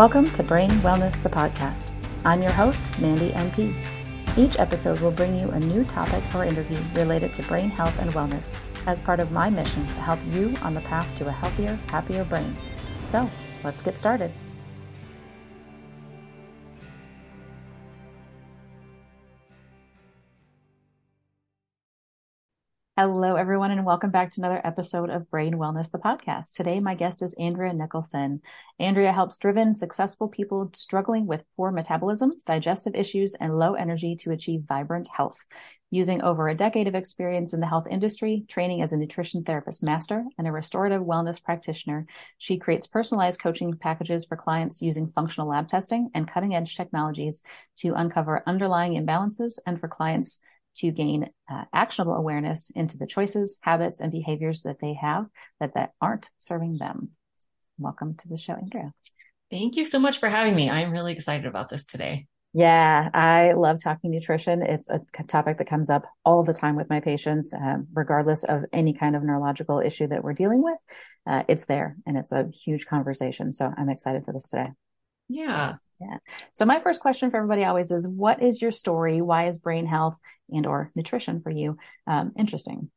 Welcome to Brain Wellness, the podcast. I'm your host, Mandy MP. Each episode will bring you a new topic or interview related to brain health and wellness as part of my mission to help you on the path to a healthier, happier brain. So, let's get started. Hello, everyone, and welcome back to another episode of Brain Wellness, the podcast. Today, my guest is Andrea Nicholson. Andrea helps driven, successful people struggling with poor metabolism, digestive issues, and low energy to achieve vibrant health. Using over a decade of experience in the health industry, training as a nutrition therapist master, and a restorative wellness practitioner, she creates personalized coaching packages for clients using functional lab testing and cutting edge technologies to uncover underlying imbalances and for clients to gain uh, actionable awareness into the choices, habits, and behaviors that they have that, that aren't serving them. Welcome to the show, Andrea. Thank you so much for having me. I'm really excited about this today. Yeah, I love talking nutrition. It's a topic that comes up all the time with my patients, um, regardless of any kind of neurological issue that we're dealing with. Uh, it's there and it's a huge conversation. So I'm excited for this today. Yeah. Yeah. So my first question for everybody always is, what is your story? Why is brain health and or nutrition for you um, interesting?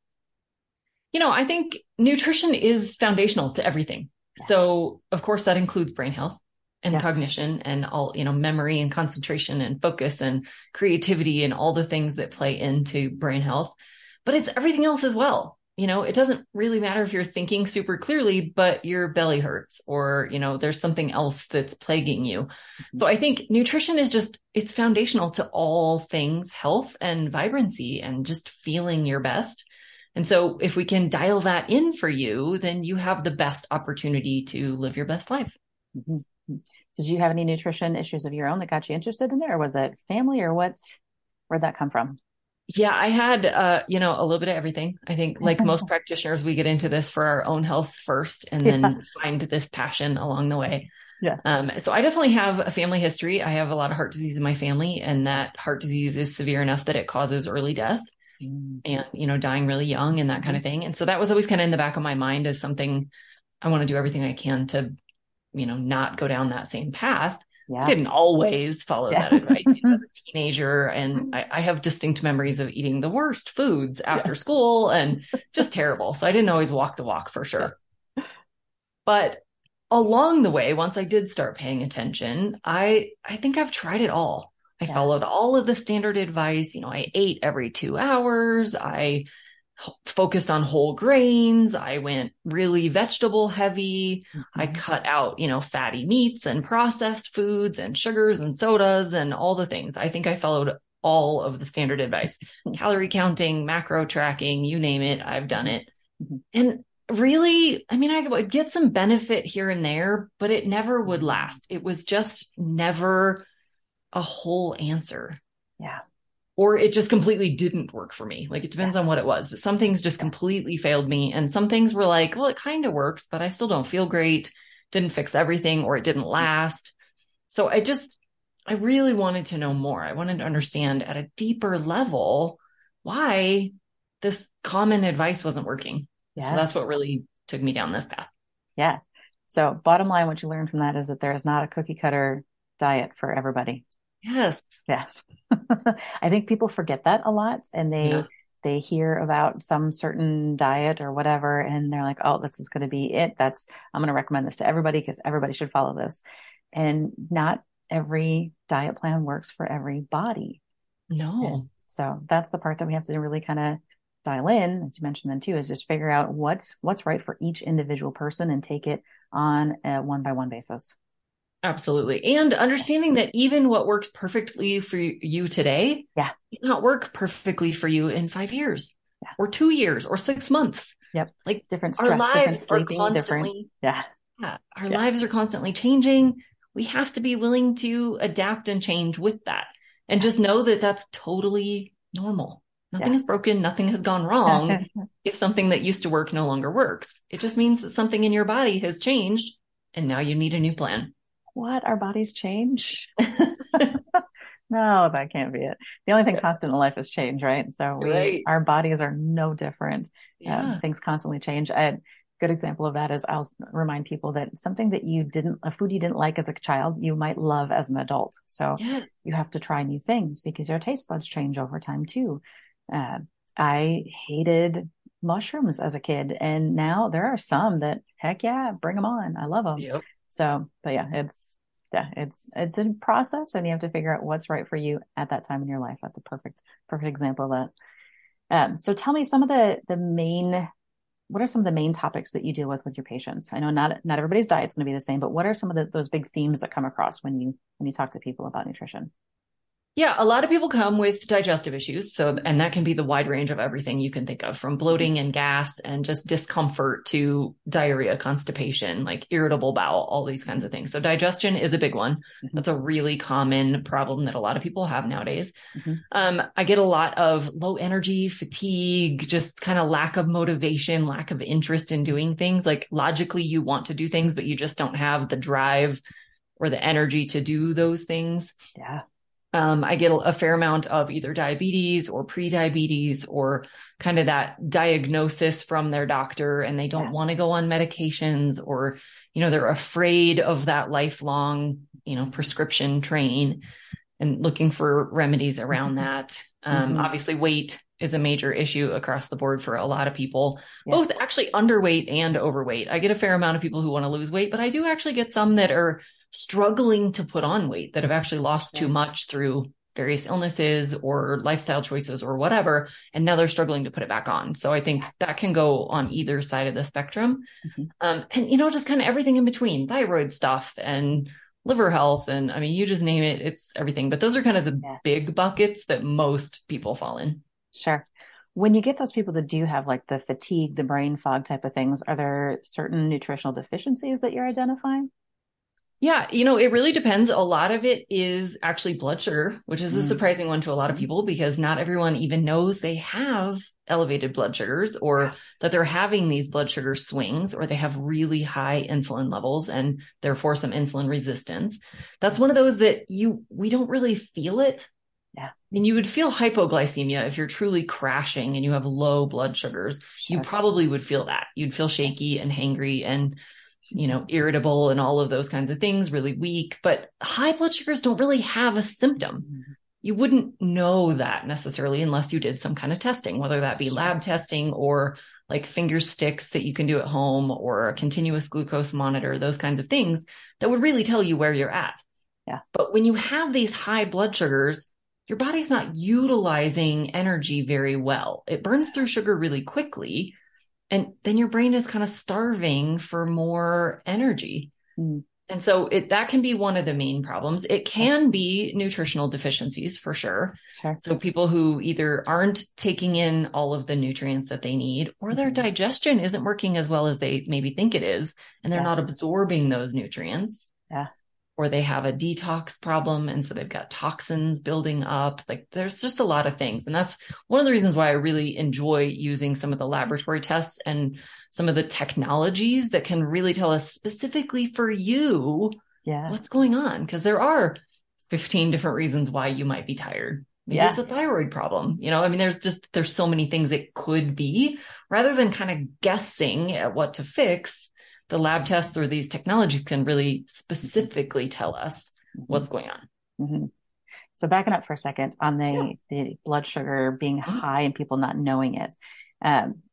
You know, I think nutrition is foundational to everything. Yeah. So of course that includes brain health and yes. cognition and all, you know, memory and concentration and focus and creativity and all the things that play into brain health. But it's everything else as well you know, it doesn't really matter if you're thinking super clearly, but your belly hurts or, you know, there's something else that's plaguing you. Mm-hmm. So I think nutrition is just, it's foundational to all things health and vibrancy and just feeling your best. And so if we can dial that in for you, then you have the best opportunity to live your best life. Mm-hmm. Did you have any nutrition issues of your own that got you interested in it or was it family or what, where'd that come from? Yeah, I had, uh, you know, a little bit of everything. I think like most practitioners, we get into this for our own health first and then yeah. find this passion along the way. Yeah. Um, so I definitely have a family history. I have a lot of heart disease in my family and that heart disease is severe enough that it causes early death mm. and, you know, dying really young and that kind of mm-hmm. thing. And so that was always kind of in the back of my mind as something I want to do everything I can to, you know, not go down that same path yeah. didn't always follow yeah. that advice as a teenager. And mm-hmm. I, I, have distinct memories of eating the worst foods after yeah. school and just terrible. So I didn't always walk the walk for sure. But along the way, once I did start paying attention, I, I think I've tried it all. I followed all of the standard advice. You know, I ate every two hours. I focused on whole grains. I went really vegetable heavy. Mm-hmm. I cut out, you know, fatty meats and processed foods and sugars and sodas and all the things. I think I followed all of the standard advice, calorie counting, macro tracking, you name it. I've done it. Mm-hmm. And really, I mean, I would get some benefit here and there, but it never would mm-hmm. last. It was just never a whole answer. Yeah or it just completely didn't work for me. Like it depends on what it was, but some things just completely failed me. And some things were like, well, it kind of works, but I still don't feel great. Didn't fix everything or it didn't mm-hmm. last. So I just, I really wanted to know more. I wanted to understand at a deeper level why this common advice wasn't working. Yeah. So that's what really took me down this path. Yeah. So bottom line, what you learned from that is that there is not a cookie cutter diet for everybody. Yes. Yeah. I think people forget that a lot and they, yeah. they hear about some certain diet or whatever and they're like, oh, this is going to be it. That's, I'm going to recommend this to everybody because everybody should follow this. And not every diet plan works for every body. No. And so that's the part that we have to really kind of dial in, as you mentioned then too, is just figure out what's, what's right for each individual person and take it on a one by one basis. Absolutely. And understanding that even what works perfectly for you today yeah. may not work perfectly for you in five years yeah. or two years or six months. Yep. Like different stress, our lives different sleeping, are different. Yeah. Yeah. Our yeah. lives are constantly changing. We have to be willing to adapt and change with that and just know that that's totally normal. Nothing is broken. Nothing has gone wrong. if something that used to work no longer works, it just means that something in your body has changed and now you need a new plan what? Our bodies change? no, that can't be it. The only thing constant in life is change, right? So we, right. our bodies are no different. Um, yeah. Um, things constantly change. A good example of that is I'll remind people that something that you didn't, a food you didn't like as a child, you might love as an adult. So yes. you have to try new things because your taste buds change over time too. Uh, I hated mushrooms as a kid and now there are some that heck yeah, bring them on. I love them. Yep. So, but yeah, it's, yeah, it's, it's a process and you have to figure out what's right for you at that time in your life. That's a perfect, perfect example of that. Um, so tell me some of the, the main what are some of the main topics that you deal with with your patients? I know not not everybody's diet is going to be the same, but what are some of the, those big themes that come across when you when you talk to people about nutrition? Yeah, a lot of people come with digestive issues. So, and that can be the wide range of everything you can think of from bloating and gas and just discomfort to diarrhea, constipation, like irritable bowel, all these kinds of things. So digestion is a big one. Mm-hmm. That's a really common problem that a lot of people have nowadays. Mm-hmm. Um, I get a lot of low energy, fatigue, just kind of lack of motivation, lack of interest in doing things. Like logically you want to do things, but you just don't have the drive or the energy to do those things. Yeah. Um, I get a fair amount of either diabetes or pre-diabetes or kind of that diagnosis from their doctor and they don't yeah. want to go on medications or, you know, they're afraid of that lifelong, you know, prescription train and looking for remedies around mm-hmm. that. Um, mm-hmm. obviously weight is a major issue across the board for a lot of people, yeah. both actually underweight and overweight. I get a fair amount of people who want to lose weight, but I do actually get some that are struggling to put on weight that have actually lost too much through various illnesses or lifestyle choices or whatever. And now they're struggling to put it back on. So I think that can go on either side of the spectrum. Mm-hmm. Um, and, you know, just kind of everything in between thyroid stuff and liver health. And I mean, you just name it, it's everything. But those are kind of the yeah. big buckets that most people fall in. Sure. When you get those people that do have like the fatigue, the brain fog type of things, are there certain nutritional deficiencies that you're identifying? Yeah, you know, it really depends. A lot of it is actually blood sugar, which is a mm. surprising one to a lot of people because not everyone even knows they have elevated blood sugars or that they're having these blood sugar swings or they have really high insulin levels and therefore some insulin resistance. That's one of those that you, we don't really feel it. Yeah. I mean, you would feel hypoglycemia if you're truly crashing and you have low blood sugars. Sure. You probably would feel that. You'd feel shaky and hangry and you know, irritable and all of those kinds of things, really weak. But high blood sugars don't really have a symptom. Mm-hmm. You wouldn't know that necessarily unless you did some kind of testing, whether that be lab testing or like finger sticks that you can do at home or a continuous glucose monitor, those kinds of things that would really tell you where you're at. Yeah. But when you have these high blood sugars, your body's not utilizing energy very well. It burns through sugar really quickly and then your brain is kind of starving for more energy. Mm. And so it, that can be one of the main problems. It can be nutritional deficiencies for sure. sure. So people who either aren't taking in all of the nutrients that they need or their mm-hmm. digestion isn't working as well as they maybe think it is and they're yeah. not absorbing those nutrients. Yeah or they have a detox problem. And so they've got toxins building up. Like there's just a lot of things. And that's one of the reasons why I really enjoy using some of the laboratory tests and some of the technologies that can really tell us specifically for you yeah. what's going on. Cause there are 15 different reasons why you might be tired. Maybe yeah. it's a thyroid problem. You know, I mean, there's just, there's so many things it could be rather than kind of guessing at what to fix the lab tests or these technologies can really specifically tell us what's going on. Mm-hmm. So backing up for a second on the, yeah. the blood sugar being mm-hmm. high and people not knowing it. Um,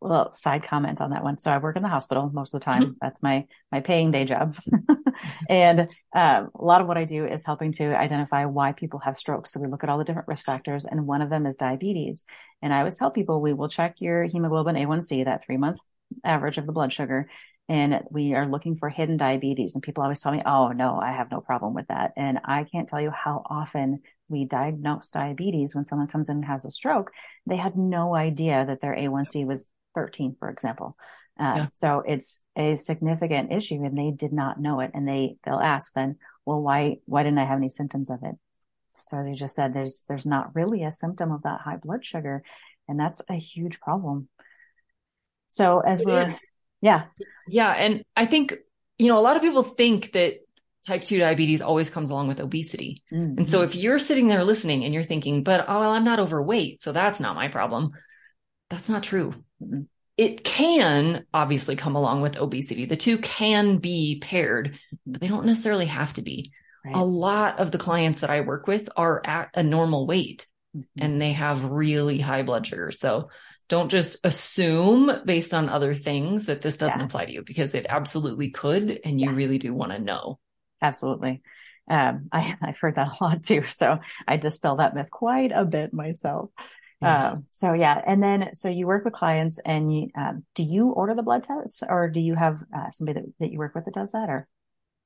well, side comment on that one. So I work in the hospital most of the time. Mm-hmm. That's my, my paying day job. and, um, a lot of what I do is helping to identify why people have strokes. So we look at all the different risk factors and one of them is diabetes. And I always tell people we will check your hemoglobin A1C, that three month average of the blood sugar and we are looking for hidden diabetes. And people always tell me, Oh no, I have no problem with that. And I can't tell you how often we diagnose diabetes when someone comes in and has a stroke. They had no idea that their A1C was 13, for example. Uh, yeah. So it's a significant issue and they did not know it. And they, they'll ask then, well, why, why didn't I have any symptoms of it? So as you just said, there's, there's not really a symptom of that high blood sugar. And that's a huge problem. So as it we're, is. Yeah. Yeah. And I think, you know, a lot of people think that type 2 diabetes always comes along with obesity. Mm-hmm. And so if you're sitting there listening and you're thinking, but oh, well, I'm not overweight, so that's not my problem. That's not true. Mm-hmm. it can obviously come along with obesity. The two can be paired, but they don't necessarily have to be. Right. A lot of the clients that I work with are at a normal weight mm-hmm. and they have really high blood sugar. So don't just assume based on other things that this doesn't yeah. apply to you because it absolutely could. And you yeah. really do want to know. Absolutely. Um, I, I've heard that a lot too. So I dispel that myth quite a bit myself. Yeah. Um, so yeah. And then, so you work with clients and you, um, do you order the blood tests or do you have uh, somebody that, that you work with that does that or?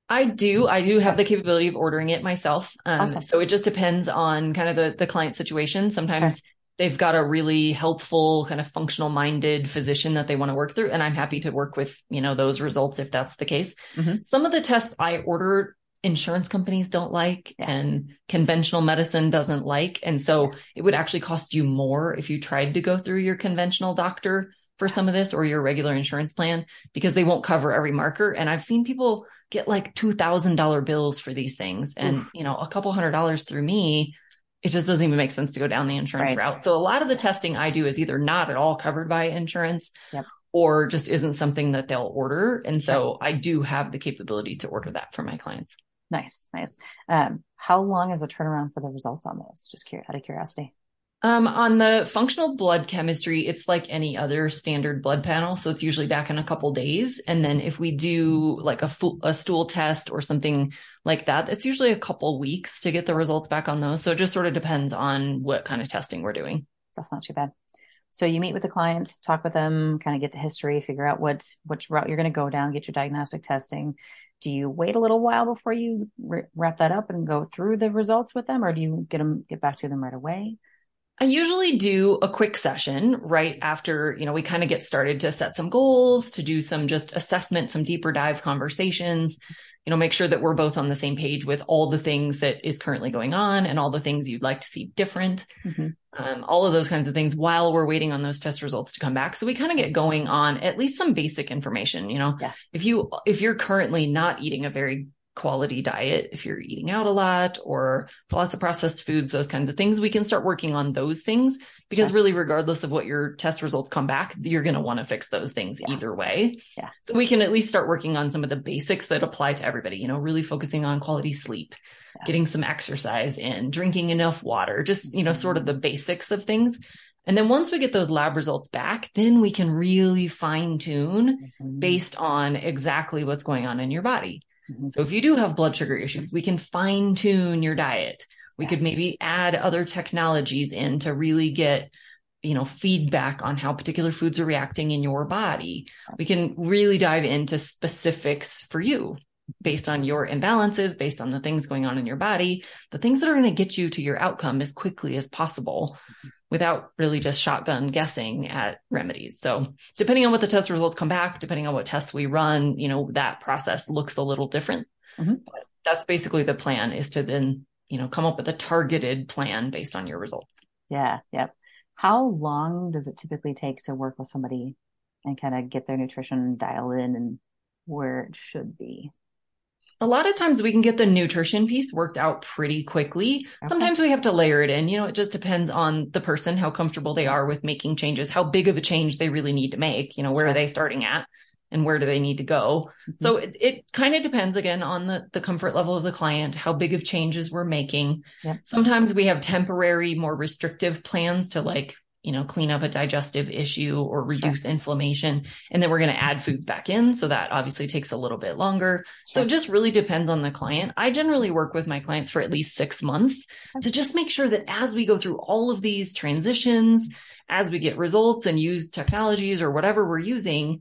I do. I do have the capability of ordering it myself. Um, awesome. so it just depends on kind of the, the client situation. Sometimes sure. They've got a really helpful kind of functional minded physician that they want to work through. And I'm happy to work with, you know, those results if that's the case. Mm-hmm. Some of the tests I order insurance companies don't like and conventional medicine doesn't like. And so it would actually cost you more if you tried to go through your conventional doctor for some of this or your regular insurance plan because they won't cover every marker. And I've seen people get like $2,000 bills for these things and, Oof. you know, a couple hundred dollars through me. It just doesn't even make sense to go down the insurance right. route. So a lot of the testing I do is either not at all covered by insurance yep. or just isn't something that they'll order. And so I do have the capability to order that for my clients. Nice, nice. Um, how long is the turnaround for the results on those? Just out of curiosity. Um, on the functional blood chemistry, it's like any other standard blood panel. So it's usually back in a couple days. And then if we do like a, a stool test or something like that, it's usually a couple weeks to get the results back on those. So it just sort of depends on what kind of testing we're doing. That's not too bad. So you meet with the client, talk with them, kind of get the history, figure out what which route you're going to go down, get your diagnostic testing. Do you wait a little while before you wrap that up and go through the results with them, or do you get them get back to them right away? I usually do a quick session right after, you know, we kind of get started to set some goals, to do some just assessment, some deeper dive conversations, you know, make sure that we're both on the same page with all the things that is currently going on and all the things you'd like to see different. Mm-hmm. Um, all of those kinds of things while we're waiting on those test results to come back. So we kind of get going on at least some basic information, you know, yeah. if you, if you're currently not eating a very quality diet if you're eating out a lot or lots of processed foods, those kinds of things. We can start working on those things because sure. really, regardless of what your test results come back, you're going to want to fix those things yeah. either way. Yeah. So we can at least start working on some of the basics that apply to everybody, you know, really focusing on quality sleep, yeah. getting some exercise in, drinking enough water, just, you know, sort of the basics of things. And then once we get those lab results back, then we can really fine tune mm-hmm. based on exactly what's going on in your body. Mm-hmm. So if you do have blood sugar issues, we can fine tune your diet. We yeah. could maybe add other technologies in to really get you know feedback on how particular foods are reacting in your body we can really dive into specifics for you based on your imbalances based on the things going on in your body the things that are going to get you to your outcome as quickly as possible without really just shotgun guessing at remedies. So depending on what the test results come back, depending on what tests we run, you know, that process looks a little different. Mm-hmm. that's basically the plan is to then, you know, come up with a targeted plan based on your results. Yeah. Yep. How long does it typically take to work with somebody and kind of get their nutrition dialed in and where it should be? A lot of times we can get the nutrition piece worked out pretty quickly. Okay. Sometimes we have to layer it in. You know, it just depends on the person, how comfortable they are with making changes, how big of a change they really need to make. You know, where sure. are they starting at and where do they need to go? Mm-hmm. So it, it kind of depends again on the, the comfort level of the client, how big of changes we're making. Yep. Sometimes we have temporary, more restrictive plans to like you know, clean up a digestive issue or reduce sure. inflammation. And then we're going to add foods back in. So that obviously takes a little bit longer. Sure. So it just really depends on the client. I generally work with my clients for at least six months to just make sure that as we go through all of these transitions, as we get results and use technologies or whatever we're using,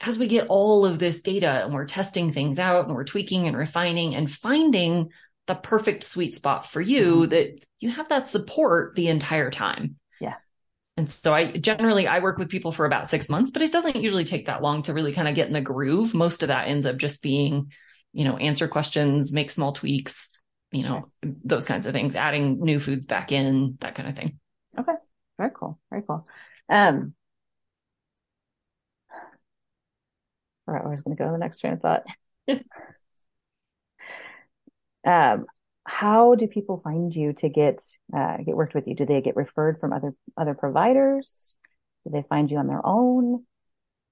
as we get all of this data and we're testing things out and we're tweaking and refining and finding the perfect sweet spot for you mm-hmm. that you have that support the entire time. And so I generally I work with people for about six months, but it doesn't usually take that long to really kind of get in the groove. Most of that ends up just being, you know, answer questions, make small tweaks, you know, sure. those kinds of things, adding new foods back in, that kind of thing. Okay. Very cool. Very cool. Um all right, I was going to go to the next train of thought. um, how do people find you to get uh, get worked with you? Do they get referred from other other providers? Do they find you on their own?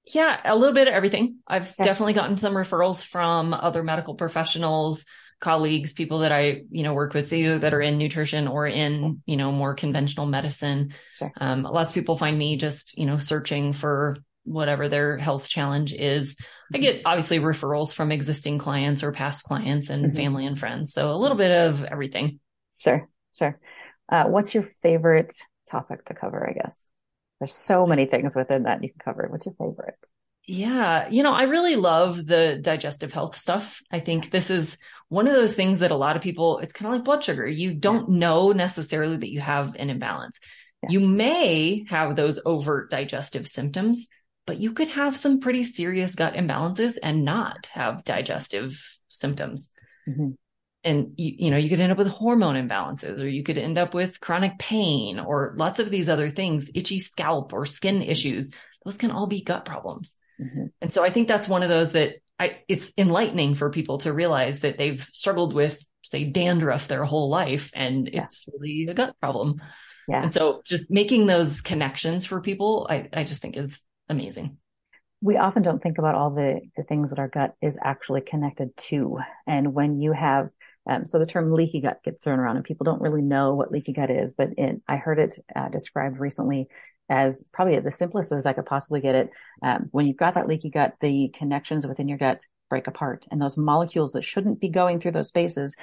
Yeah, a little bit of everything. I've definitely gotten some referrals from other medical professionals, colleagues, people that I, you know, work with either that are in nutrition or in, you know, more conventional medicine. Sure. Um, lots of people find me just, you know, searching for whatever their health challenge is. I get mm-hmm. obviously referrals from existing clients or past clients and mm-hmm. family and friends. So a little bit of everything. Sure. Sure. Uh, what's your favorite topic to cover? I guess. There's so many things within that you can cover. What's your favorite? Yeah. You know, I really love the digestive health stuff. I think this is one of those things that a lot of people, it's kind of like blood sugar. You don't yeah. know necessarily that you have an imbalance. Yeah. You may have those overt digestive symptoms, but you could have some pretty serious gut imbalances and not have digestive symptoms. Mm-hmm and you, you know you could end up with hormone imbalances or you could end up with chronic pain or lots of these other things itchy scalp or skin issues those can all be gut problems mm-hmm. and so i think that's one of those that i it's enlightening for people to realize that they've struggled with say dandruff their whole life and yeah. it's really a gut problem yeah and so just making those connections for people i i just think is amazing we often don't think about all the, the things that our gut is actually connected to. And when you have um, so the term leaky gut gets thrown around and people don't really know what leaky gut is, but it, I heard it uh, described recently as probably the simplest as I could possibly get it. Um, when you've got that leaky gut, the connections within your gut break apart and those molecules that shouldn't be going through those spaces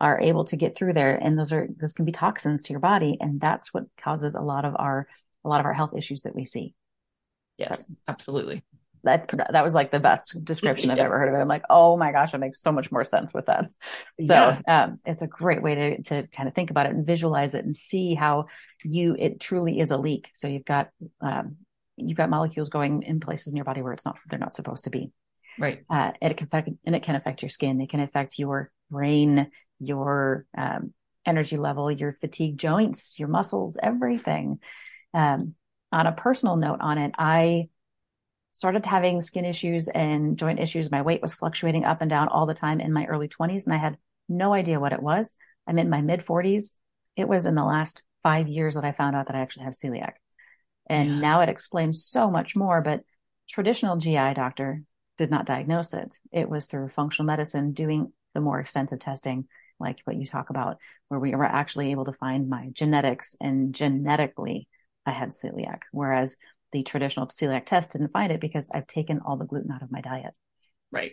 are able to get through there. And those are, those can be toxins to your body. And that's what causes a lot of our, a lot of our health issues that we see. Yes, so, absolutely that that was like the best description I've yes. ever heard of it. I'm like, oh my gosh, it makes so much more sense with that. So yeah. um, it's a great way to to kind of think about it and visualize it and see how you it truly is a leak. So you've got um, you've got molecules going in places in your body where it's not they're not supposed to be. Right. Uh, and it can affect and it can affect your skin. It can affect your brain, your um, energy level, your fatigue joints, your muscles, everything. Um, on a personal note on it, I started having skin issues and joint issues. My weight was fluctuating up and down all the time in my early 20s, and I had no idea what it was. I'm in my mid 40s. It was in the last five years that I found out that I actually have celiac. And yeah. now it explains so much more, but traditional GI doctor did not diagnose it. It was through functional medicine doing the more extensive testing, like what you talk about, where we were actually able to find my genetics and genetically I had celiac. Whereas the traditional celiac test didn't find it because I've taken all the gluten out of my diet. Right.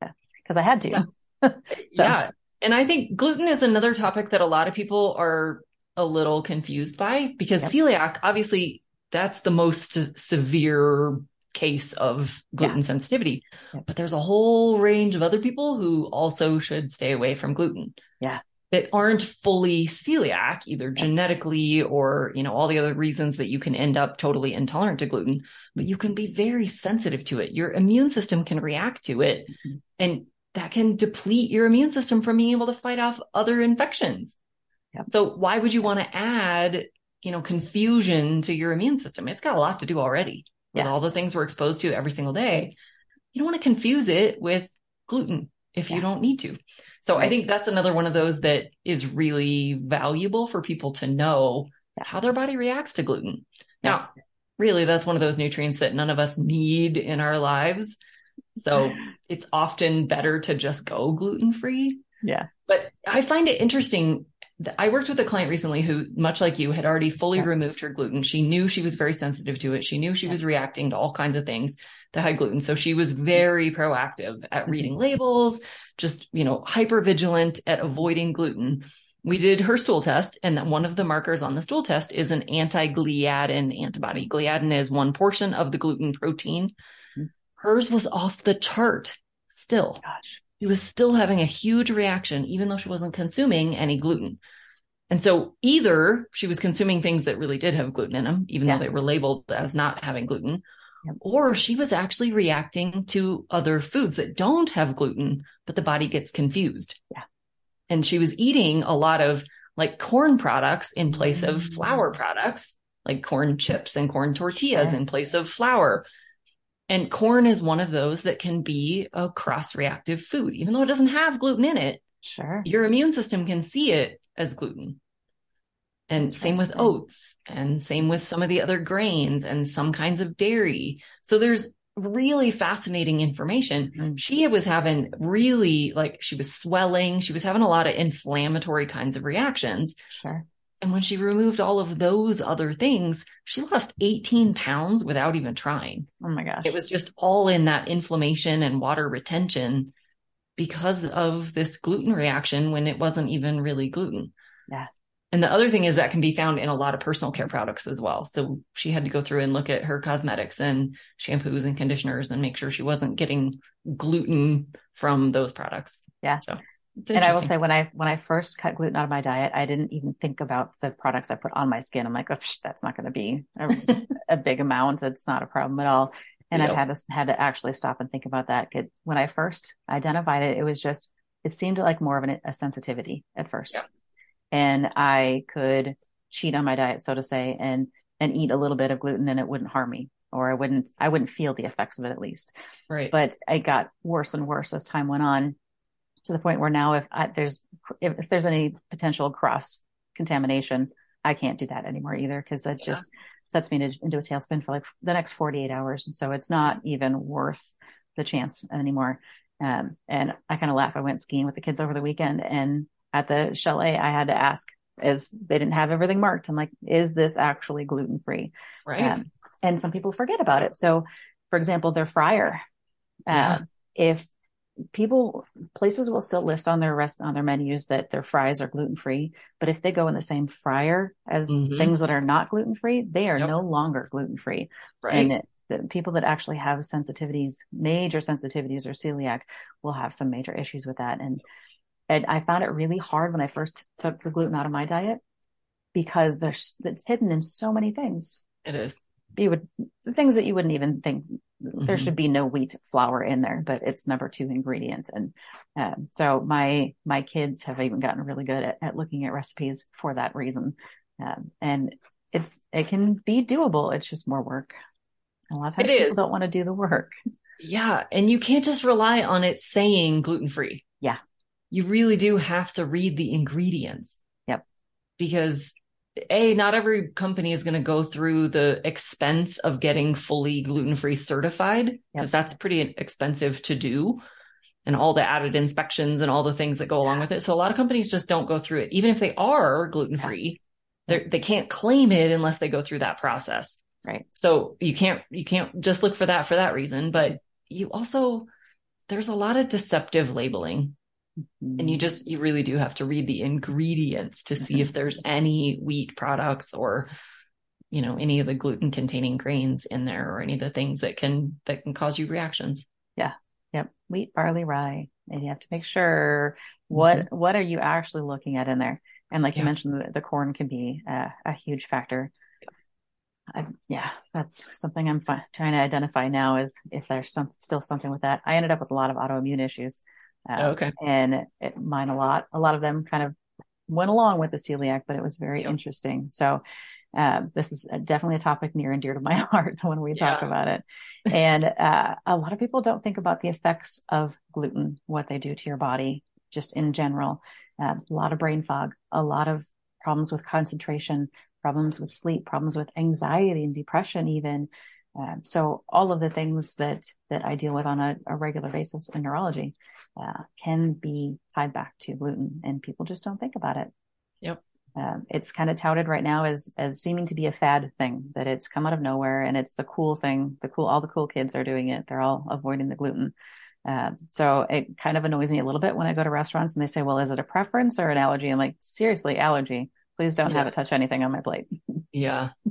Yeah. Because I had to. Yeah. so. yeah. And I think gluten is another topic that a lot of people are a little confused by because yep. celiac, obviously, that's the most severe case of gluten yeah. sensitivity. Yep. But there's a whole range of other people who also should stay away from gluten. Yeah that aren't fully celiac, either genetically or, you know, all the other reasons that you can end up totally intolerant to gluten, but you can be very sensitive to it. Your immune system can react to it mm-hmm. and that can deplete your immune system from being able to fight off other infections. Yep. So why would you want to add, you know, confusion to your immune system? It's got a lot to do already with yeah. all the things we're exposed to every single day. You don't want to confuse it with gluten if yeah. you don't need to. So. I think that's another one of those that is really valuable for people to know how their body reacts to gluten. Now, really, that's one of those nutrients that none of us need in our lives. So it's often better to just go gluten free. Yeah. But I find it interesting. I worked with a client recently who, much like you, had already fully yeah. removed her gluten. She knew she was very sensitive to it. She knew she yeah. was reacting to all kinds of things that had gluten. So she was very proactive at reading labels, just, you know, hyper vigilant at avoiding gluten. We did her stool test and one of the markers on the stool test is an anti-gliadin antibody. Gliadin is one portion of the gluten protein. Mm-hmm. Hers was off the chart still. Gosh. She was still having a huge reaction, even though she wasn't consuming any gluten. And so either she was consuming things that really did have gluten in them, even yeah. though they were labeled as not having gluten, or she was actually reacting to other foods that don't have gluten, but the body gets confused. Yeah. And she was eating a lot of like corn products in place of mm. flour products, like corn chips and corn tortillas sure. in place of flour. And corn is one of those that can be a cross reactive food, even though it doesn't have gluten in it. Sure. Your immune system can see it as gluten and same with oats and same with some of the other grains and some kinds of dairy. So there's really fascinating information. Mm. She was having really like she was swelling, she was having a lot of inflammatory kinds of reactions. Sure. And when she removed all of those other things, she lost 18 pounds without even trying. Oh my gosh. It was just all in that inflammation and water retention because of this gluten reaction when it wasn't even really gluten. Yeah. And the other thing is that can be found in a lot of personal care products as well. So she had to go through and look at her cosmetics and shampoos and conditioners and make sure she wasn't getting gluten from those products. Yeah. So and I will say when I when I first cut gluten out of my diet, I didn't even think about the products I put on my skin. I'm like, oh, that's not going to be a, a, big amount. It's not a problem at all. And. I've had to had to actually stop and think about that. When I first identified it, it was just it seemed like more of an, a sensitivity at first and I could cheat on my diet, so to say, and and eat a little bit of gluten and it wouldn't harm me or I wouldn't I wouldn't feel the effects of it at least. Right. But it got worse and worse as time went on to the point where now if I, there's if, if, there's any potential cross contamination, I can't do that anymore either because it yeah. just sets me into, into a tailspin for like the next 48 hours. And so it's not even worth the chance anymore. Um, and I kind of laugh. I went skiing with the kids over the weekend and at the chalet, I had to ask is they didn't have everything marked. I'm like, is this actually gluten free? Right. Um, and some people forget about it. So, for example, their fryer. Uh, yeah. If people places will still list on their rest on their menus that their fries are gluten free, but if they go in the same fryer as mm-hmm. things that are not gluten free, they are yep. no longer gluten free. Right. And it, the people that actually have sensitivities, major sensitivities or celiac, will have some major issues with that. And and I found it really hard when I first took the gluten out of my diet because there's it's hidden in so many things. It is. You would things that you wouldn't even think mm-hmm. there should be no wheat flour in there, but it's number two ingredient. And um, so my my kids have even gotten really good at, at looking at recipes for that reason. Um, and it's it can be doable. It's just more work. A lot of times it people is. don't want to do the work. Yeah, and you can't just rely on it saying gluten free. Yeah you really do have to read the ingredients. Yep. Because a not every company is going to go through the expense of getting fully gluten-free certified because yep. that's pretty expensive to do and all the added inspections and all the things that go along with it. So a lot of companies just don't go through it. Even if they are gluten-free, they can't claim it unless they go through that process. Right. So you can't, you can't just look for that for that reason, but you also, there's a lot of deceptive labeling Mm-hmm. And you just, you really do have to read the ingredients to see mm-hmm. if there's any wheat products or, you know, any of the gluten containing grains in there or any of the things that can, that can cause you reactions. Yeah. Yep. Wheat, barley, rye. And you have to make sure what, mm-hmm. what are you actually looking at in there? And like yeah. you mentioned, the, the, corn can be a, a huge factor. I, yeah, that's something I'm fi- trying to identify now is if there's some, still something with that. I ended up with a lot of autoimmune issues uh, okay. And it, mine a lot, a lot of them kind of went along with the celiac, but it was very interesting. So, uh, this is definitely a topic near and dear to my heart when we yeah. talk about it. And, uh, a lot of people don't think about the effects of gluten, what they do to your body, just in general. Uh, a lot of brain fog, a lot of problems with concentration, problems with sleep, problems with anxiety and depression, even. Um, so all of the things that that I deal with on a, a regular basis in neurology uh, can be tied back to gluten, and people just don't think about it. Yep. Um, it's kind of touted right now as as seeming to be a fad thing that it's come out of nowhere and it's the cool thing. The cool, all the cool kids are doing it. They're all avoiding the gluten. Uh, so it kind of annoys me a little bit when I go to restaurants and they say, "Well, is it a preference or an allergy?" I'm like, seriously, allergy. Please don't yeah. have it touch anything on my plate. yeah.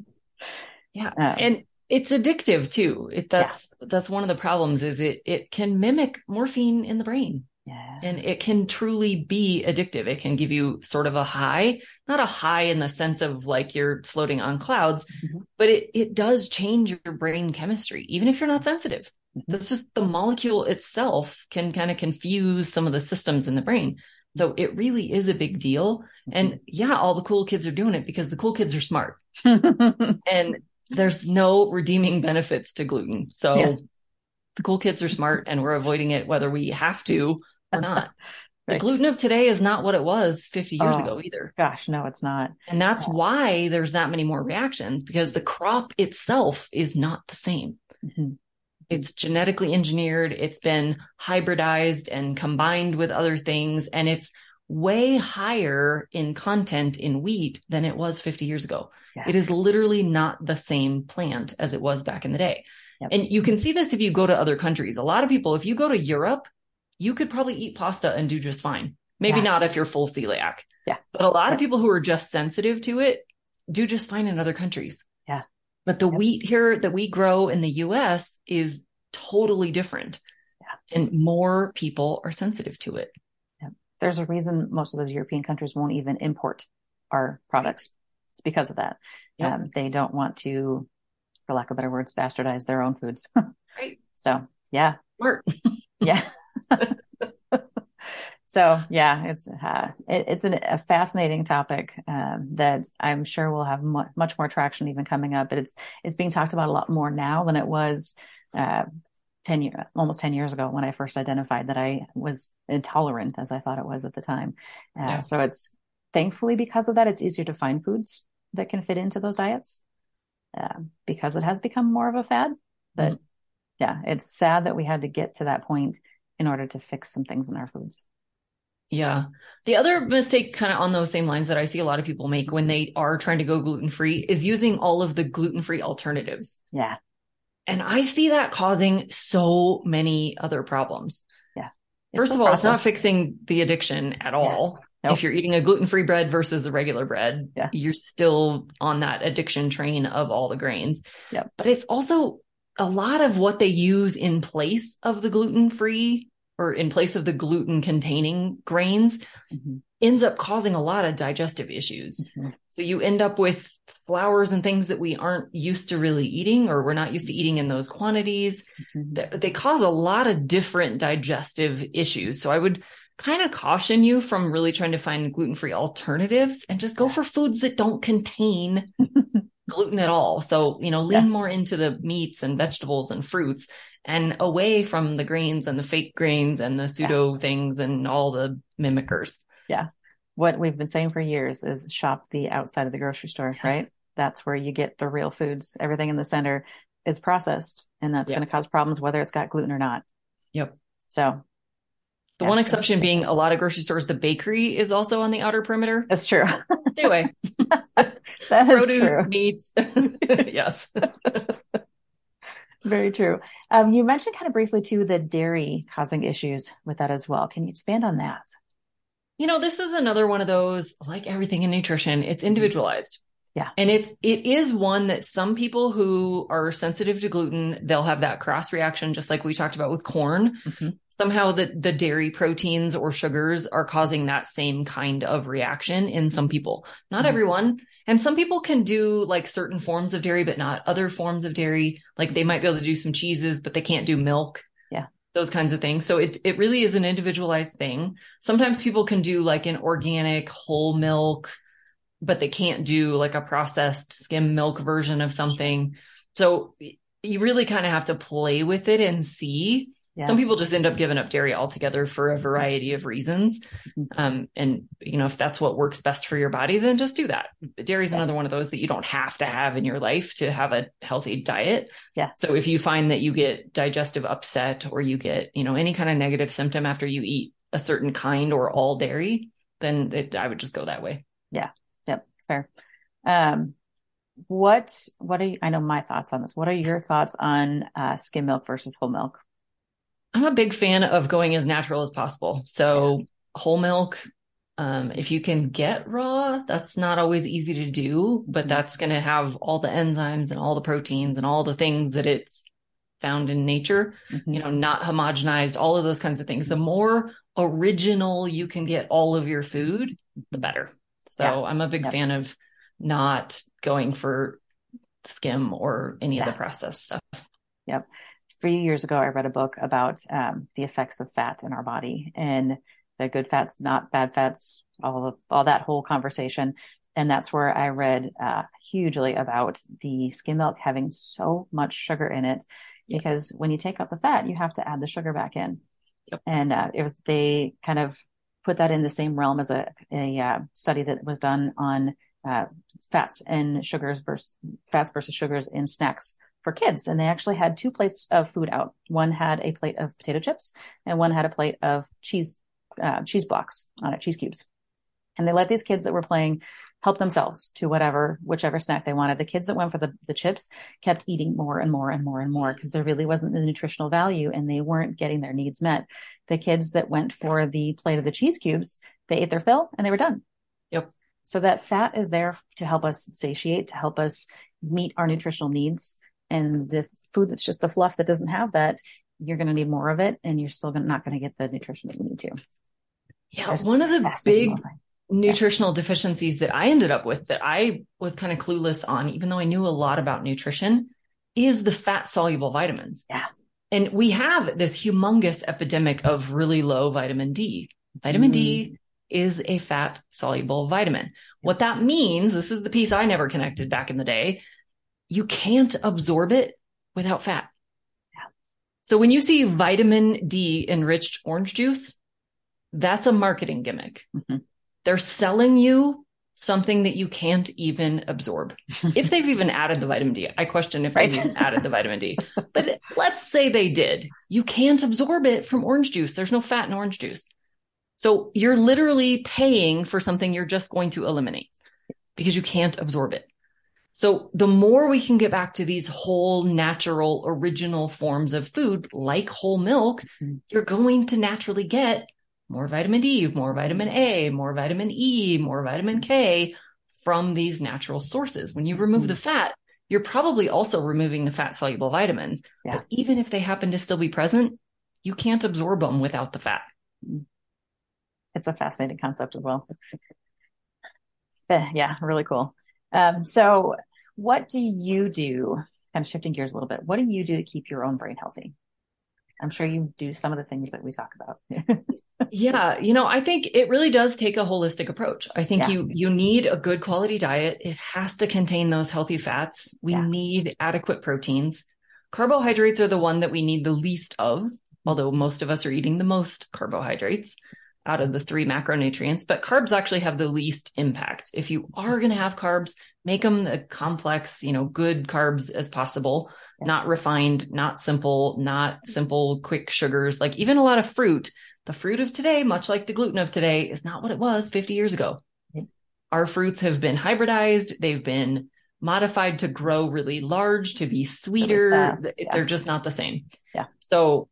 Yeah. Um, and it's addictive too. It, that's yeah. that's one of the problems is it it can mimic morphine in the brain. Yeah. And it can truly be addictive. It can give you sort of a high, not a high in the sense of like you're floating on clouds, mm-hmm. but it, it does change your brain chemistry, even if you're not sensitive. Mm-hmm. That's just the molecule itself can kind of confuse some of the systems in the brain. So it really is a big deal. Mm-hmm. And yeah, all the cool kids are doing it because the cool kids are smart. and there's no redeeming benefits to gluten. So yeah. the cool kids are smart and we're avoiding it whether we have to or not. right. The gluten of today is not what it was 50 years oh, ago either. Gosh, no, it's not. And that's yeah. why there's that many more reactions because the crop itself is not the same. Mm-hmm. It's genetically engineered. It's been hybridized and combined with other things. And it's way higher in content in wheat than it was 50 years ago. Yeah. It is literally not the same plant as it was back in the day. Yep. And you can see this if you go to other countries. A lot of people, if you go to Europe, you could probably eat pasta and do just fine. Maybe yeah. not if you're full celiac. Yeah. But a lot of people who are just sensitive to it do just fine in other countries. Yeah. But the yep. wheat here that we grow in the US is totally different. Yeah. And more people are sensitive to it. Yeah. There's a reason most of those European countries won't even import our products. It's because of that. Yep. Um, they don't want to, for lack of better words, bastardize their own foods. right. So yeah. Smart. yeah. so yeah, it's uh, it, it's an, a fascinating topic um, that I'm sure will have mu- much more traction even coming up. But it's it's being talked about a lot more now than it was uh, 10 years, almost 10 years ago when I first identified that I was intolerant as I thought it was at the time. Uh, yeah. So it's thankfully because of that, it's easier to find foods that can fit into those diets uh, because it has become more of a fad. But mm-hmm. yeah, it's sad that we had to get to that point in order to fix some things in our foods. Yeah. The other mistake kind of on those same lines that I see a lot of people make when they are trying to go gluten free is using all of the gluten free alternatives. Yeah. And I see that causing so many other problems. Yeah. It's First of all, process. it's not fixing the addiction at all. Nope. If you're eating a gluten free bread versus a regular bread, yeah. you're still on that addiction train of all the grains. Yep. But it's also a lot of what they use in place of the gluten free or in place of the gluten containing grains mm-hmm. ends up causing a lot of digestive issues. Mm-hmm. So you end up with flours and things that we aren't used to really eating or we're not used to eating in those quantities. Mm-hmm. They, they cause a lot of different digestive issues. So I would kind of caution you from really trying to find gluten free alternatives and just go for foods that don't contain gluten at all. So, you know, lean yeah. more into the meats and vegetables and fruits and away from the grains and the fake grains and the pseudo yeah. things and all the mimickers. Yeah. What we've been saying for years is shop the outside of the grocery store, yes. right? That's where you get the real foods. Everything in the center is processed and that's yep. going to cause problems whether it's got gluten or not. Yep. So the yeah, one exception being a lot of grocery stores, the bakery is also on the outer perimeter. That's true. anyway, that is Produce, true. meats. yes. Very true. Um, you mentioned kind of briefly too the dairy causing issues with that as well. Can you expand on that? You know, this is another one of those, like everything in nutrition, it's individualized. Yeah. And it's, it is one that some people who are sensitive to gluten, they'll have that cross reaction, just like we talked about with corn. Mm-hmm. Somehow the, the dairy proteins or sugars are causing that same kind of reaction in some people, not mm-hmm. everyone. And some people can do like certain forms of dairy, but not other forms of dairy. Like they might be able to do some cheeses, but they can't do milk. Yeah. Those kinds of things. So it, it really is an individualized thing. Sometimes people can do like an organic whole milk, but they can't do like a processed skim milk version of something. So you really kind of have to play with it and see yeah. Some people just end up giving up dairy altogether for a variety of reasons. Mm-hmm. Um, and you know, if that's what works best for your body, then just do that. Dairy is yeah. another one of those that you don't have to have in your life to have a healthy diet. Yeah. So if you find that you get digestive upset or you get, you know, any kind of negative symptom after you eat a certain kind or all dairy, then it, I would just go that way. Yeah. Yep. Fair. Um, what, what are you, I know my thoughts on this. What are your thoughts on, uh, skim milk versus whole milk? I'm a big fan of going as natural as possible. So whole milk, um, if you can get raw, that's not always easy to do, but mm-hmm. that's going to have all the enzymes and all the proteins and all the things that it's found in nature, mm-hmm. you know, not homogenized, all of those kinds of things. The more original you can get all of your food, the better. So yeah. I'm a big yep. fan of not going for skim or any yeah. of the processed stuff. Yep few years ago, I read a book about um, the effects of fat in our body and the good fats, not bad fats, all all that whole conversation. And that's where I read uh, hugely about the skim milk having so much sugar in it, yes. because when you take out the fat, you have to add the sugar back in. Yep. And uh, it was they kind of put that in the same realm as a a uh, study that was done on uh, fats and sugars versus fats versus sugars in snacks for kids. And they actually had two plates of food out. One had a plate of potato chips and one had a plate of cheese, uh, cheese blocks on it, cheese cubes. And they let these kids that were playing help themselves to whatever, whichever snack they wanted. The kids that went for the, the chips kept eating more and more and more and more because there really wasn't the nutritional value and they weren't getting their needs met. The kids that went for the plate of the cheese cubes, they ate their fill and they were done. Yep. So that fat is there to help us satiate, to help us meet our nutritional needs. And the food that's just the fluff that doesn't have that, you're going to need more of it and you're still not going to get the nutrition that you need to. Yeah. One of the big nutritional deficiencies that I ended up with that I was kind of clueless on, even though I knew a lot about nutrition, is the fat soluble vitamins. Yeah. And we have this humongous epidemic of really low vitamin D. Vitamin mm. D is a fat soluble vitamin. What that means, this is the piece I never connected back in the day. You can't absorb it without fat. Yeah. So when you see vitamin D enriched orange juice, that's a marketing gimmick. Mm-hmm. They're selling you something that you can't even absorb. if they've even added the vitamin D, I question if right. they've even added the vitamin D. But let's say they did. You can't absorb it from orange juice. There's no fat in orange juice. So you're literally paying for something you're just going to eliminate because you can't absorb it. So the more we can get back to these whole natural original forms of food like whole milk, mm-hmm. you're going to naturally get more vitamin D, more vitamin A, more vitamin E, more vitamin K from these natural sources. When you remove mm-hmm. the fat, you're probably also removing the fat soluble vitamins. Yeah. But even if they happen to still be present, you can't absorb them without the fat. It's a fascinating concept as well. Yeah, really cool. Um, so what do you do? Kind of shifting gears a little bit. What do you do to keep your own brain healthy? I'm sure you do some of the things that we talk about. yeah, you know, I think it really does take a holistic approach. I think yeah. you you need a good quality diet. It has to contain those healthy fats. We yeah. need adequate proteins. Carbohydrates are the one that we need the least of, although most of us are eating the most carbohydrates out of the three macronutrients, but carbs actually have the least impact. If you are going to have carbs, make them the complex, you know, good carbs as possible, not refined, not simple, not simple, quick sugars. Like even a lot of fruit the fruit of today, much like the gluten of today, is not what it was 50 years ago. Our fruits have been hybridized. They've been modified to grow really large, to be sweeter. Really yeah. They're just not the same. Yeah. So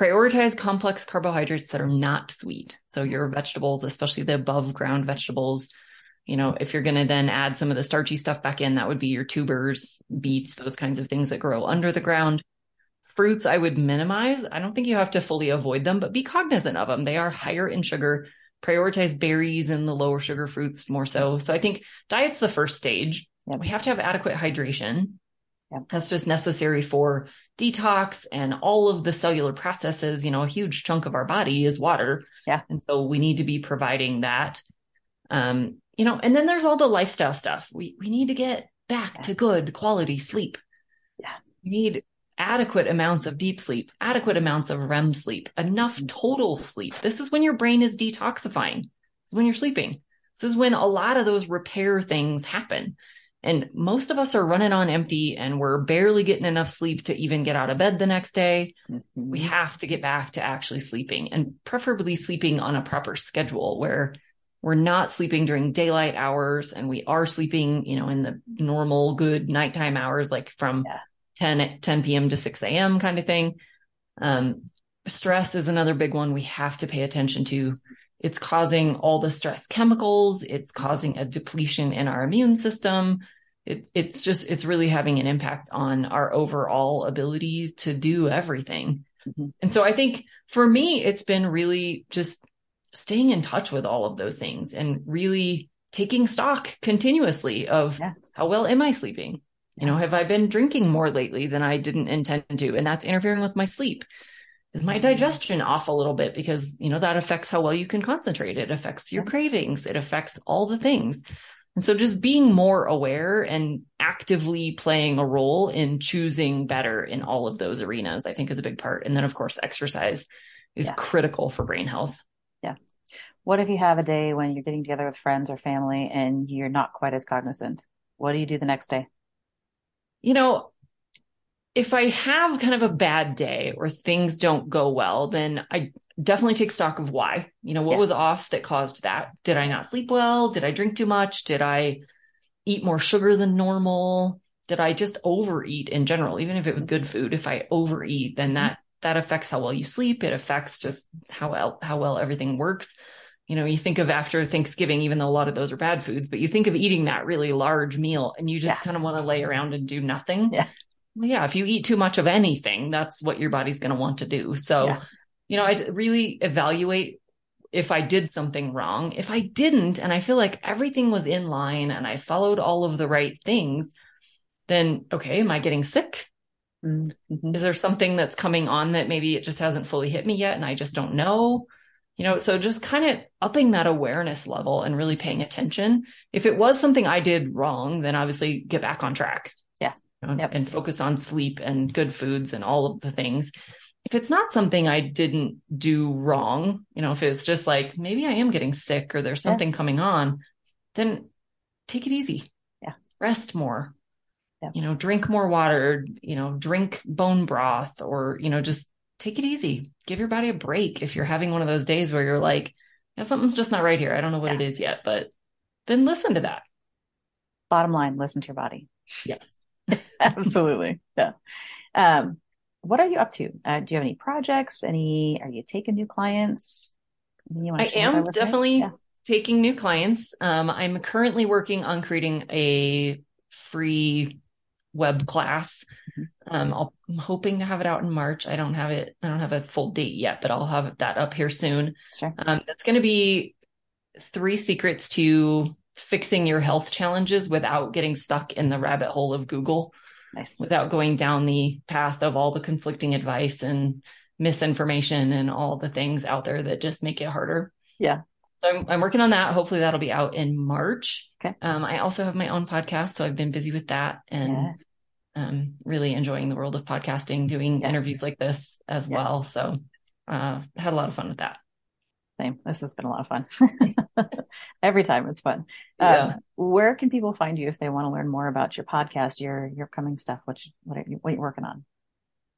prioritize complex carbohydrates that are not sweet. So your vegetables, especially the above ground vegetables, you know, if you're going to then add some of the starchy stuff back in, that would be your tubers, beets, those kinds of things that grow under the ground fruits I would minimize. I don't think you have to fully avoid them, but be cognizant of them. They are higher in sugar. Prioritize berries and the lower sugar fruits more so. So I think diet's the first stage. Yep. We have to have adequate hydration. Yep. That's just necessary for detox and all of the cellular processes. You know, a huge chunk of our body is water. Yeah. And so we need to be providing that. Um, you know, and then there's all the lifestyle stuff. We we need to get back yeah. to good quality sleep. Yeah. We need adequate amounts of deep sleep, adequate amounts of REM sleep, enough mm-hmm. total sleep. This is when your brain is detoxifying. This is when you're sleeping. This is when a lot of those repair things happen. And most of us are running on empty and we're barely getting enough sleep to even get out of bed the next day. Mm-hmm. We have to get back to actually sleeping and preferably sleeping on a proper schedule where we're not sleeping during daylight hours and we are sleeping, you know, in the normal good nighttime hours, like from yeah. 10, 10 p.m. to 6 a.m. kind of thing. Um, stress is another big one we have to pay attention to. It's causing all the stress chemicals. It's causing a depletion in our immune system. It, it's just, it's really having an impact on our overall ability to do everything. Mm-hmm. And so I think for me, it's been really just staying in touch with all of those things and really taking stock continuously of yeah. how well am I sleeping? You know, have I been drinking more lately than I didn't intend to? And that's interfering with my sleep. Is my digestion off a little bit? Because, you know, that affects how well you can concentrate. It affects your cravings. It affects all the things. And so just being more aware and actively playing a role in choosing better in all of those arenas, I think is a big part. And then of course, exercise is yeah. critical for brain health. Yeah. What if you have a day when you're getting together with friends or family and you're not quite as cognizant? What do you do the next day? you know, if I have kind of a bad day or things don't go well, then I definitely take stock of why. You know, what yeah. was off that caused that? Did I not sleep well? Did I drink too much? Did I eat more sugar than normal? Did I just overeat in general? Even if it was good food, if I overeat, then that that affects how well you sleep. It affects just how well how well everything works. You know, you think of after Thanksgiving, even though a lot of those are bad foods, but you think of eating that really large meal and you just yeah. kind of want to lay around and do nothing. Yeah. Well, yeah, if you eat too much of anything, that's what your body's going to want to do. So, yeah. you know, I really evaluate if I did something wrong. If I didn't, and I feel like everything was in line and I followed all of the right things, then okay, am I getting sick? Mm-hmm. Is there something that's coming on that maybe it just hasn't fully hit me yet and I just don't know? You know, so just kind of upping that awareness level and really paying attention. If it was something I did wrong, then obviously get back on track yep. and focus on sleep and good foods and all of the things. If it's not something I didn't do wrong, you know, if it's just like maybe I am getting sick or there's something yeah. coming on, then take it easy. Yeah. Rest more. Yeah. You know, drink more water, you know, drink bone broth or, you know, just take it easy. Give your body a break if you're having one of those days where you're like, yeah, something's just not right here. I don't know what yeah. it is yet, but then listen to that. Bottom line, listen to your body. Yes. Absolutely. Yeah. Um, what are you up to? Uh, do you have any projects? Any, are you taking new clients? I am definitely yeah. taking new clients. Um, I'm currently working on creating a free web class. Mm-hmm. Um, i am hoping to have it out in March. I don't have it. I don't have a full date yet, but I'll have that up here soon. Sure. Um, it's going to be three secrets to fixing your health challenges without getting stuck in the rabbit hole of Google. Nice. Without going down the path of all the conflicting advice and misinformation and all the things out there that just make it harder. Yeah. So I'm, I'm working on that. Hopefully that'll be out in March. Okay. Um, I also have my own podcast, so I've been busy with that and yeah. um, really enjoying the world of podcasting, doing yeah. interviews like this as yeah. well. So uh, had a lot of fun with that. Same. This has been a lot of fun. Every time it's fun. Yeah. Um, where can people find you if they want to learn more about your podcast, your your coming stuff? What you, what are you, what are you working on?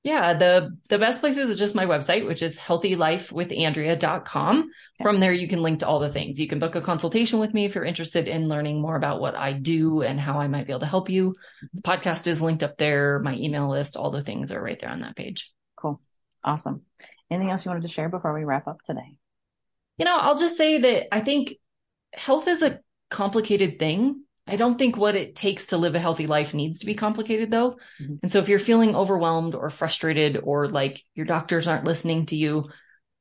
Yeah, the the best places is just my website, which is healthylifewithandrea.com. Okay. From there, you can link to all the things. You can book a consultation with me if you're interested in learning more about what I do and how I might be able to help you. The podcast is linked up there. My email list, all the things are right there on that page. Cool. Awesome. Anything else you wanted to share before we wrap up today? You know, I'll just say that I think health is a complicated thing. I don't think what it takes to live a healthy life needs to be complicated though. Mm-hmm. And so if you're feeling overwhelmed or frustrated or like your doctors aren't listening to you,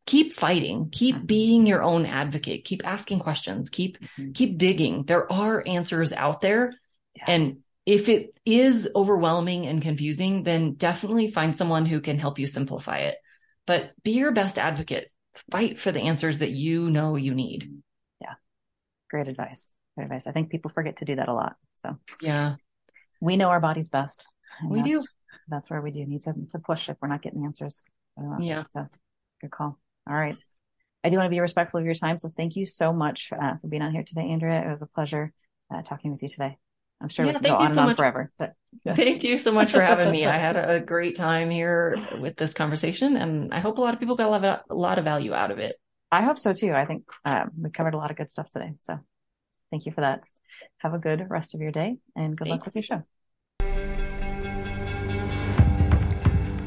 keep fighting, keep mm-hmm. being your own advocate, keep asking questions, keep mm-hmm. keep digging. There are answers out there. Yeah. And if it is overwhelming and confusing, then definitely find someone who can help you simplify it. But be your best advocate fight for the answers that you know you need. Yeah. Great advice. Great advice. I think people forget to do that a lot. So yeah, we know our bodies best. We do. That's where we do need to, to push if we're not getting answers. Yeah. So good call. All right. I do want to be respectful of your time. So thank you so much uh, for being on here today, Andrea. It was a pleasure uh, talking with you today. I'm sure yeah, we can go on so and on forever. But yeah. thank you so much for having me. I had a great time here with this conversation, and I hope a lot of people got a lot of, a lot of value out of it. I hope so too. I think um, we covered a lot of good stuff today. So thank you for that. Have a good rest of your day, and good Thanks. luck with your show.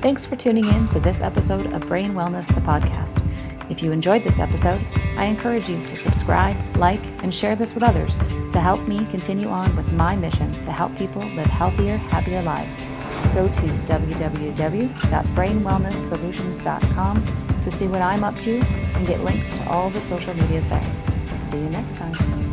Thanks for tuning in to this episode of Brain Wellness, the podcast. If you enjoyed this episode, I encourage you to subscribe, like, and share this with others to help me continue on with my mission to help people live healthier, happier lives. Go to www.brainwellnesssolutions.com to see what I'm up to and get links to all the social medias there. See you next time.